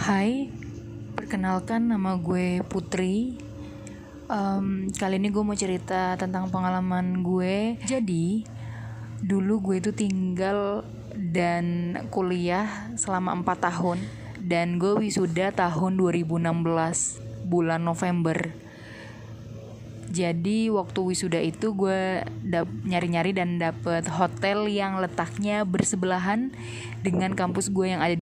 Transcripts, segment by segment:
Hai, perkenalkan nama gue Putri. Em, kali ini gue mau cerita tentang pengalaman gue. Jadi, dulu gue itu tinggal dan kuliah selama 4 tahun dan gue wisuda tahun 2016 bulan November. Jadi waktu wisuda itu gue nyari-nyari dan dapet hotel yang letaknya bersebelahan dengan kampus gue yang ada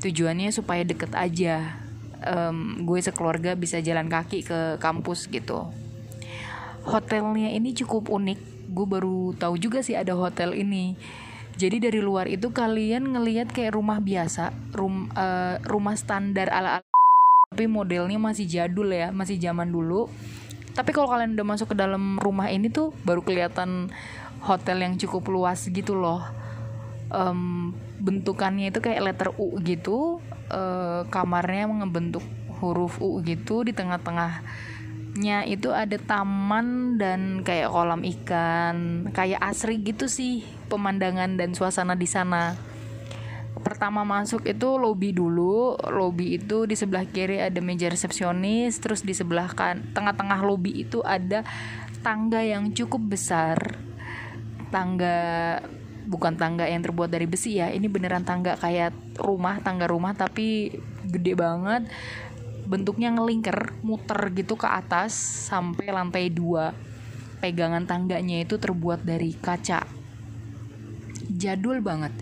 tujuannya supaya deket aja. Em, gue sekeluarga bisa jalan kaki ke kampus gitu. Hotelnya ini cukup unik. Gue baru tahu juga sih ada hotel ini. Jadi dari luar itu kalian ngelihat kayak rumah biasa rum eh, rumah standar ala tapi modelnya masih jadul ya masih zaman dulu. Tapi kalau kalian udah masuk ke dalam rumah ini tuh baru kelihatan hotel yang cukup luas gitu loh Em, bentukannya itu kayak letter U gitu eh, kamarnya ngebentuk huruf U gitu di tengah-tengahnya itu ada taman dan kayak kolam ikan kayak asri gitu sih pemandangan dan suasana di sana. Pertama masuk itu lobby dulu lobby itu di sebelah kiri ada meja resepsionis terus di sebelah kan tengah-tengah lobby itu ada tangga yang cukup besar. Tangga bukan tangga yang terbuat dari besi ya. Ini beneran tangga kayak rumah tangga rumah tapi gede banget. Bentuknya ngelingker muter gitu ke atas sampai lantai dua. Pegangan tangganya itu terbuat dari kaca. Jadul banget.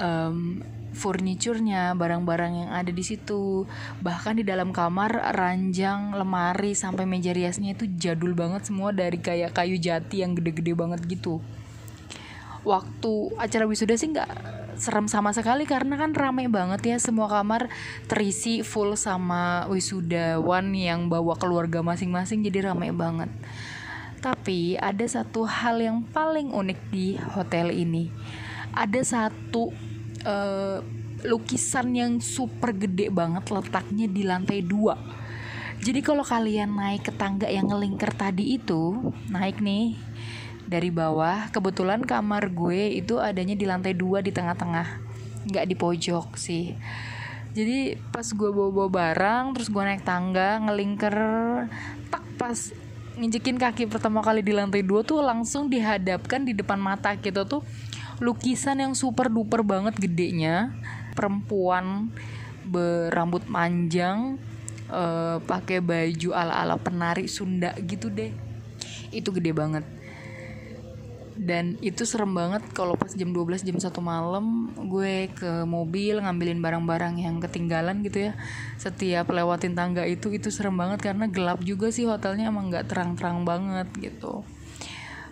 Em, furniturnya barang-barang yang ada di situ. Bahkan di dalam kamar ranjang lemari sampai meja riasnya itu jadul banget semua dari kayak kayu jati yang gede-gede banget gitu waktu acara wisuda sih nggak serem sama sekali karena kan rame banget ya. Semua kamar terisi full sama wisudawan yang bawa keluarga masing-masing jadi rame banget. Tapi ada satu hal yang paling unik di hotel ini. Ada satu eh, lukisan yang super gede banget letaknya di lantai dua. Jadi kalau kalian naik ke tangga yang ngelingker tadi itu naik nih dari bawah kebetulan kamar gue itu adanya di lantai dua di tengah-tengah. Nggak di pojok sih. Jadi pas gue bawa-bawa barang terus gue naik tangga ngelingker tak pas nginjekin kaki pertama kali di lantai dua tuh langsung dihadapkan di depan mata kita tuh lukisan yang super duper banget gedenya. Perempuan berambut panjang eh, pakai baju ala-ala penari Sunda gitu deh. Itu gede banget dan itu serem banget kalau pas jam 12 jam 1 malam gue ke mobil ngambilin barang-barang yang ketinggalan gitu ya. Setiap lewatin tangga itu itu serem banget karena gelap juga sih hotelnya emang nggak terang-terang banget gitu.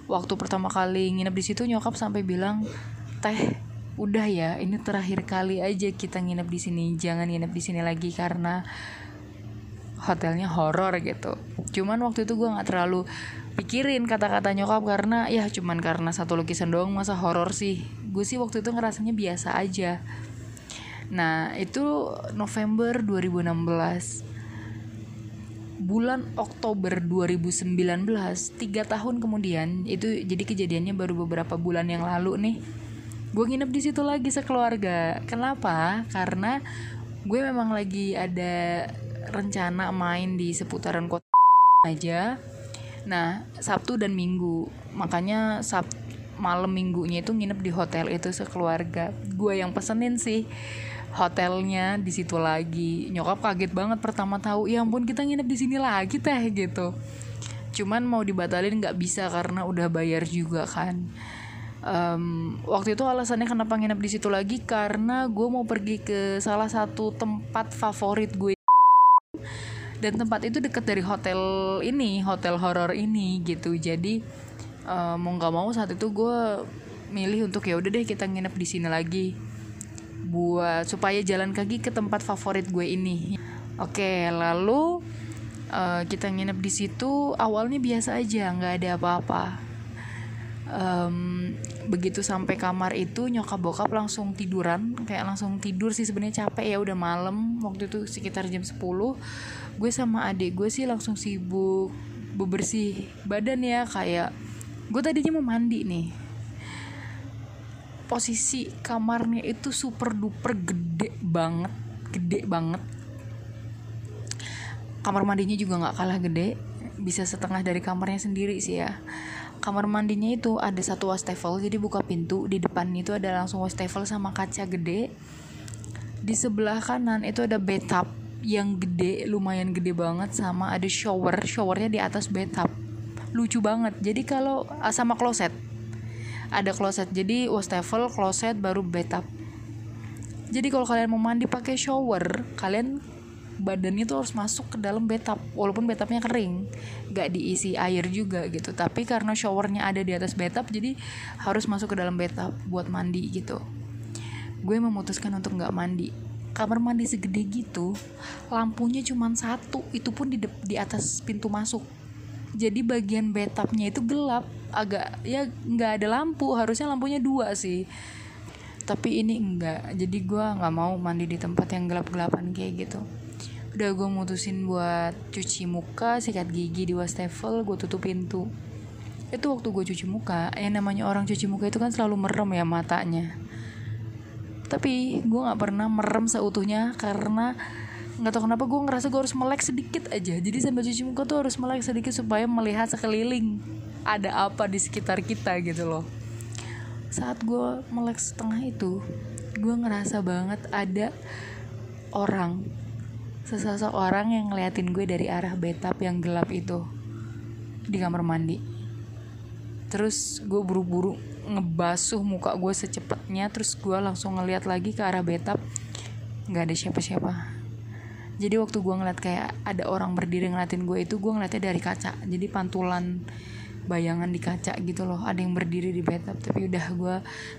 Waktu pertama kali nginep di situ nyokap sampai bilang teh udah ya ini terakhir kali aja kita nginep di sini jangan nginep di sini lagi karena hotelnya horor gitu. Cuman waktu itu gue nggak terlalu pikirin kata-kata nyokap karena ya cuman karena satu lukisan doang masa horor sih. Gue sih waktu itu ngerasanya biasa aja. Nah itu November 2016 bulan Oktober 2019 tiga tahun kemudian itu jadi kejadiannya baru beberapa bulan yang lalu nih. Gue nginep di situ lagi sekeluarga. Kenapa? Karena gue memang lagi ada rencana main di seputaran kota aja nah Sabtu dan Minggu. Makanya Sab malam minggunya itu nginep di hotel itu sekeluarga. Gue yang pesenin sih hotelnya di situ lagi. Nyokap kaget banget pertama tahu ya ampun kita nginep di sini lagi teh gitu. Cuman mau dibatalin nggak bisa karena udah bayar juga kan. Em, waktu itu alasannya kenapa nginep di situ lagi? Karena gue mau pergi ke salah satu tempat favorit gue dan tempat itu deket dari hotel ini hotel horor ini gitu. Jadi eh, mau nggak mau saat itu gue milih untuk ya udah deh kita nginep di sini lagi buat supaya jalan kaki ke tempat favorit gue ini. Oke lalu eh, kita nginep di situ. Awalnya biasa aja nggak ada apa-apa. Em, begitu sampai kamar itu nyokap bokap langsung tiduran. Kayak langsung tidur sih sebenarnya capek ya udah malam. Waktu itu sekitar jam 10 gue sama adik gue sih langsung sibuk bebersih badan ya kayak gue tadinya mau mandi nih. Posisi kamarnya itu super duper gede banget gede banget. Kamar mandinya juga nggak kalah gede bisa setengah dari kamarnya sendiri sih ya kamar mandinya itu ada satu wastafel jadi buka pintu di depan itu ada langsung wastafel sama kaca gede. Di sebelah kanan itu ada bathtub yang gede lumayan gede banget sama ada shower. Showernya di atas bathtub. Lucu banget. Jadi kalau ah, sama kloset. Ada kloset. Jadi wastafel kloset baru bathtub. Jadi kalau kalian mau mandi pakai shower kalian badannya tuh harus masuk ke dalam bathtub walaupun bathtubnya kering. Gak diisi air juga gitu. Tapi karena showernya ada di atas bathtub jadi harus masuk ke dalam bathtub buat mandi gitu. Gue memutuskan untuk nggak mandi. Kamar mandi segede gitu lampunya cuma satu. Itu pun di di atas pintu masuk. Jadi bagian bathtubnya itu gelap. Agak ya nggak ada lampu. Harusnya lampunya dua sih. Tapi ini enggak jadi gue nggak mau mandi di tempat yang gelap-gelapan kayak gitu udah gue mutusin buat cuci muka sikat gigi di wastafel gue tutup pintu. Itu waktu gue cuci muka. Yang namanya orang cuci muka itu kan selalu merem ya matanya. Tapi gue nggak pernah merem seutuhnya karena nggak tahu kenapa gue ngerasa gue harus melek sedikit aja. Jadi sambil cuci muka tuh harus melek sedikit supaya melihat sekeliling ada apa di sekitar kita gitu loh. Saat gue melek setengah itu gue ngerasa banget ada orang sesosok orang yang ngeliatin gue dari arah betap yang gelap itu di kamar mandi. Terus gue buru-buru ngebasuh muka gue secepatnya terus gue langsung ngeliat lagi ke arah betap nggak ada siapa-siapa. Jadi waktu gue ngeliat kayak ada orang berdiri ngeliatin gue itu gue ngeliatnya dari kaca. Jadi pantulan bayangan di kaca gitu loh. Ada yang berdiri di betap tapi udah gue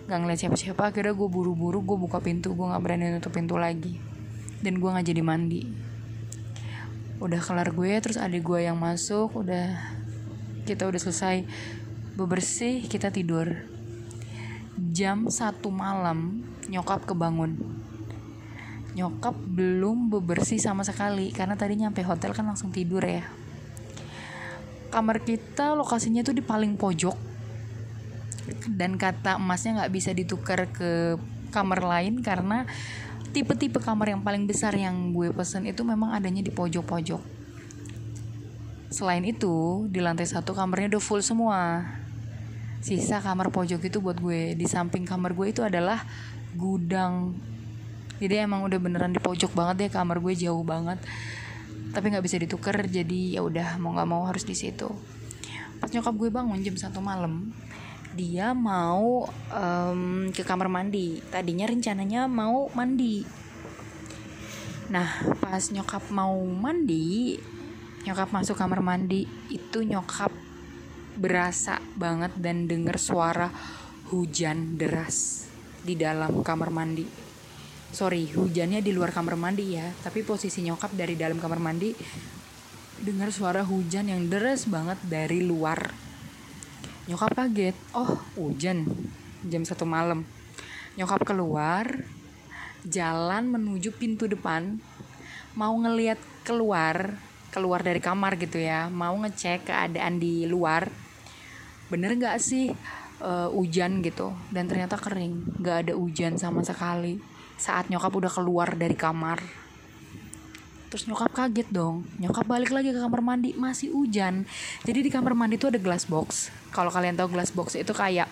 nggak ngeliat siapa-siapa. Akhirnya gue buru-buru gue buka pintu gue nggak berani nutup pintu lagi dan gue nggak jadi mandi. Udah kelar gue terus adik gue yang masuk udah kita udah selesai. Bebersih kita tidur. Jam satu malam nyokap kebangun. Nyokap belum bebersih sama sekali karena tadi nyampe hotel kan langsung tidur ya. Kamar kita lokasinya tuh di paling pojok. Dan kata emasnya nggak bisa ditukar ke kamar lain karena tipe-tipe kamar yang paling besar yang gue pesen itu memang adanya di pojok-pojok. Selain itu, di lantai satu kamarnya udah full semua. Sisa kamar pojok itu buat gue. Di samping kamar gue itu adalah gudang. Jadi emang udah beneran di pojok banget ya kamar gue jauh banget. Tapi nggak bisa ditukar jadi ya udah mau nggak mau harus di situ. Pas nyokap gue bangun jam satu malam, dia mau um, ke kamar mandi. Tadinya rencananya mau mandi. Nah pas nyokap mau mandi nyokap masuk kamar mandi itu nyokap berasa banget dan denger suara hujan deras di dalam kamar mandi. Sorry hujannya di luar kamar mandi ya tapi posisi nyokap dari dalam kamar mandi dengar suara hujan yang deras banget dari luar Nyokap kaget, oh hujan jam satu malam. Nyokap keluar, jalan menuju pintu depan, mau ngeliat keluar, keluar dari kamar gitu ya, mau ngecek keadaan di luar. Bener gak sih uh, hujan gitu? Dan ternyata kering, gak ada hujan sama sekali. Saat nyokap udah keluar dari kamar, terus nyokap kaget dong. Nyokap balik lagi ke kamar mandi masih hujan. Jadi di kamar mandi tuh ada glass box. Kalau kalian tahu glass box itu kayak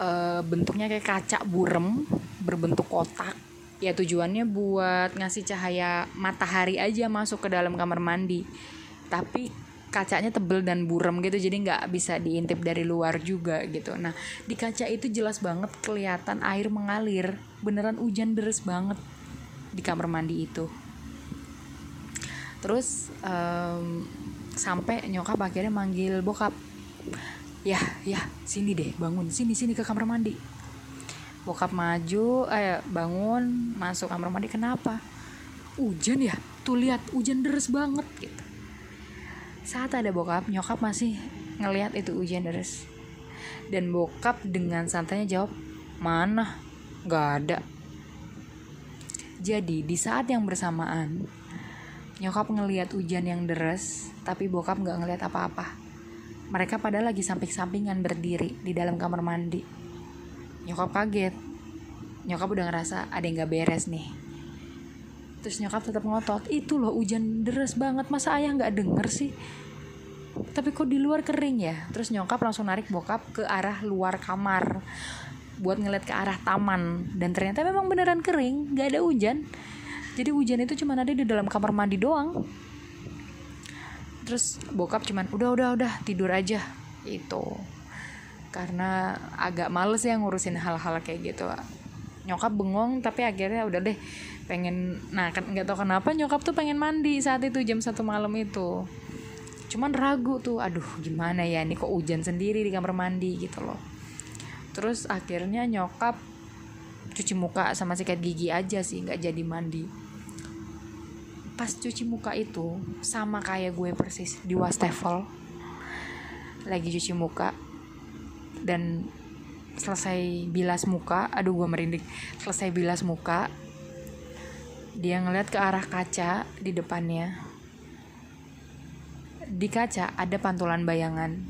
uh, bentuknya kayak kaca burem berbentuk kotak. Ya tujuannya buat ngasih cahaya matahari aja masuk ke dalam kamar mandi. Tapi kacanya tebel dan burem gitu jadi nggak bisa diintip dari luar juga gitu. Nah di kaca itu jelas banget kelihatan air mengalir. Beneran hujan deras banget di kamar mandi itu terus um, sampai nyokap akhirnya manggil bokap. Ya ya sini deh bangun. Sini sini ke kamar mandi. Bokap maju eh bangun masuk kamar mandi kenapa? Hujan ya? Tuh lihat hujan deras banget gitu. Saat ada bokap nyokap masih ngelihat itu hujan deras. Dan bokap dengan santainya jawab mana? Nggak ada. Jadi di saat yang bersamaan Nyokap ngeliat hujan yang deras, tapi bokap nggak ngeliat apa-apa. Mereka pada lagi samping-sampingan berdiri di dalam kamar mandi. Nyokap kaget. Nyokap udah ngerasa ada yang gak beres nih. terus nyokap tetap ngotot itu loh hujan deras banget masa ayah nggak denger sih tapi kok di luar kering ya terus nyokap langsung narik bokap ke arah luar kamar buat ngeliat ke arah taman dan ternyata memang beneran kering nggak ada hujan jadi hujan itu cuma ada di dalam kamar mandi doang. Terus bokap cuman udah udah udah tidur aja. Itu karena agak males ya ngurusin hal-hal kayak gitu. Nyokap bengong tapi akhirnya udah deh pengen nah kan nggak tahu kenapa nyokap tuh pengen mandi saat itu jam satu malam itu. Cuman ragu tuh aduh gimana ya ini kok hujan sendiri di kamar mandi gitu loh. Terus akhirnya nyokap cuci muka sama sikat gigi aja sih nggak jadi mandi pas cuci muka itu sama kayak gue persis di wastafel lagi cuci muka dan selesai bilas muka aduh gue merinding selesai bilas muka dia ngeliat ke arah kaca di depannya. Di kaca ada pantulan bayangan.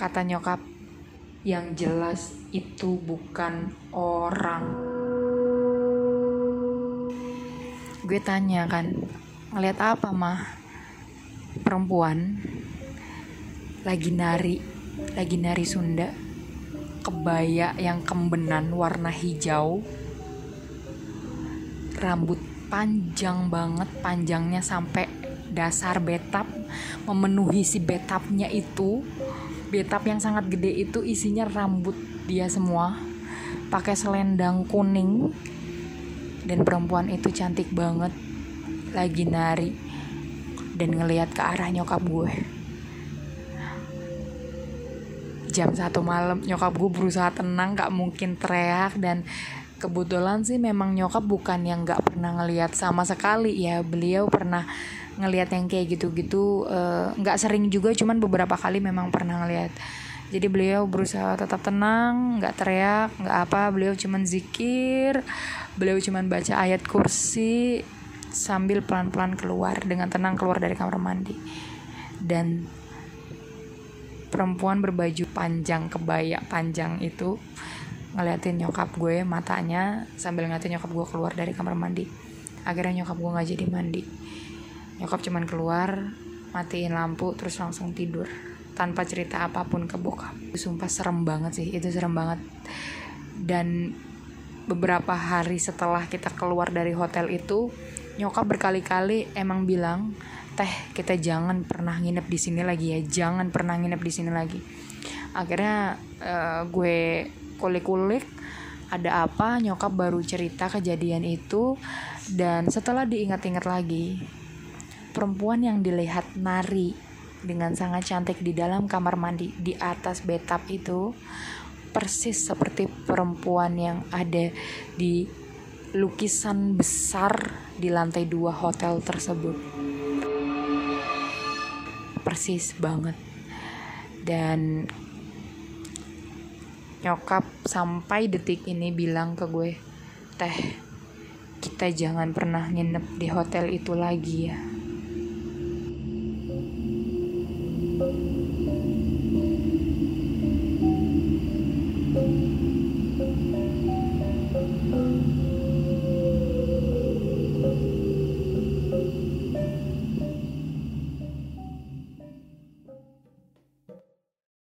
Kata nyokap yang jelas itu bukan orang gue tanya kan ngeliat apa mah? Perempuan lagi nari lagi nari Sunda kebaya yang kembenan warna hijau rambut panjang banget panjangnya sampai dasar betap memenuhi si betapnya itu betap yang sangat gede itu isinya rambut dia semua pakai selendang kuning dan perempuan itu cantik banget. Lagi nari. Dan ngelihat ke arah nyokap gue. Jam satu malam nyokap gue berusaha tenang gak mungkin teriak. Dan kebetulan sih memang nyokap bukan yang gak pernah ngelihat sama sekali. Ya beliau pernah ngelihat yang kayak gitu-gitu uh, nggak sering juga. Cuman beberapa kali memang pernah ngelihat jadi beliau berusaha tetap tenang nggak teriak nggak apa. Beliau cuman zikir beliau cuman baca ayat kursi sambil pelan-pelan keluar dengan tenang keluar dari kamar mandi. Dan perempuan berbaju panjang kebaya panjang itu ngeliatin nyokap gue matanya sambil ngeliatin nyokap gue keluar dari kamar mandi. Akhirnya nyokap gue nggak jadi mandi. Nyokap cuman keluar matiin lampu terus langsung tidur tanpa cerita apa pun ke bokap. Sumpah serem banget sih itu serem banget. Dan beberapa hari setelah kita keluar dari hotel itu nyokap berkali-kali emang bilang teh kita jangan pernah nginep di sini lagi ya jangan pernah nginep di sini lagi. Akhirnya uh, gue kulik-kulik ada apa? Nyokap baru cerita kejadian itu dan setelah diingat-ingat lagi perempuan yang dilihat nari dengan sangat cantik di dalam kamar mandi di atas betap itu persis seperti perempuan yang ada di lukisan besar di lantai dua hotel tersebut. Persis banget. Dan nyokap sampai detik ini bilang ke gue teh kita jangan pernah nginep di hotel itu lagi ya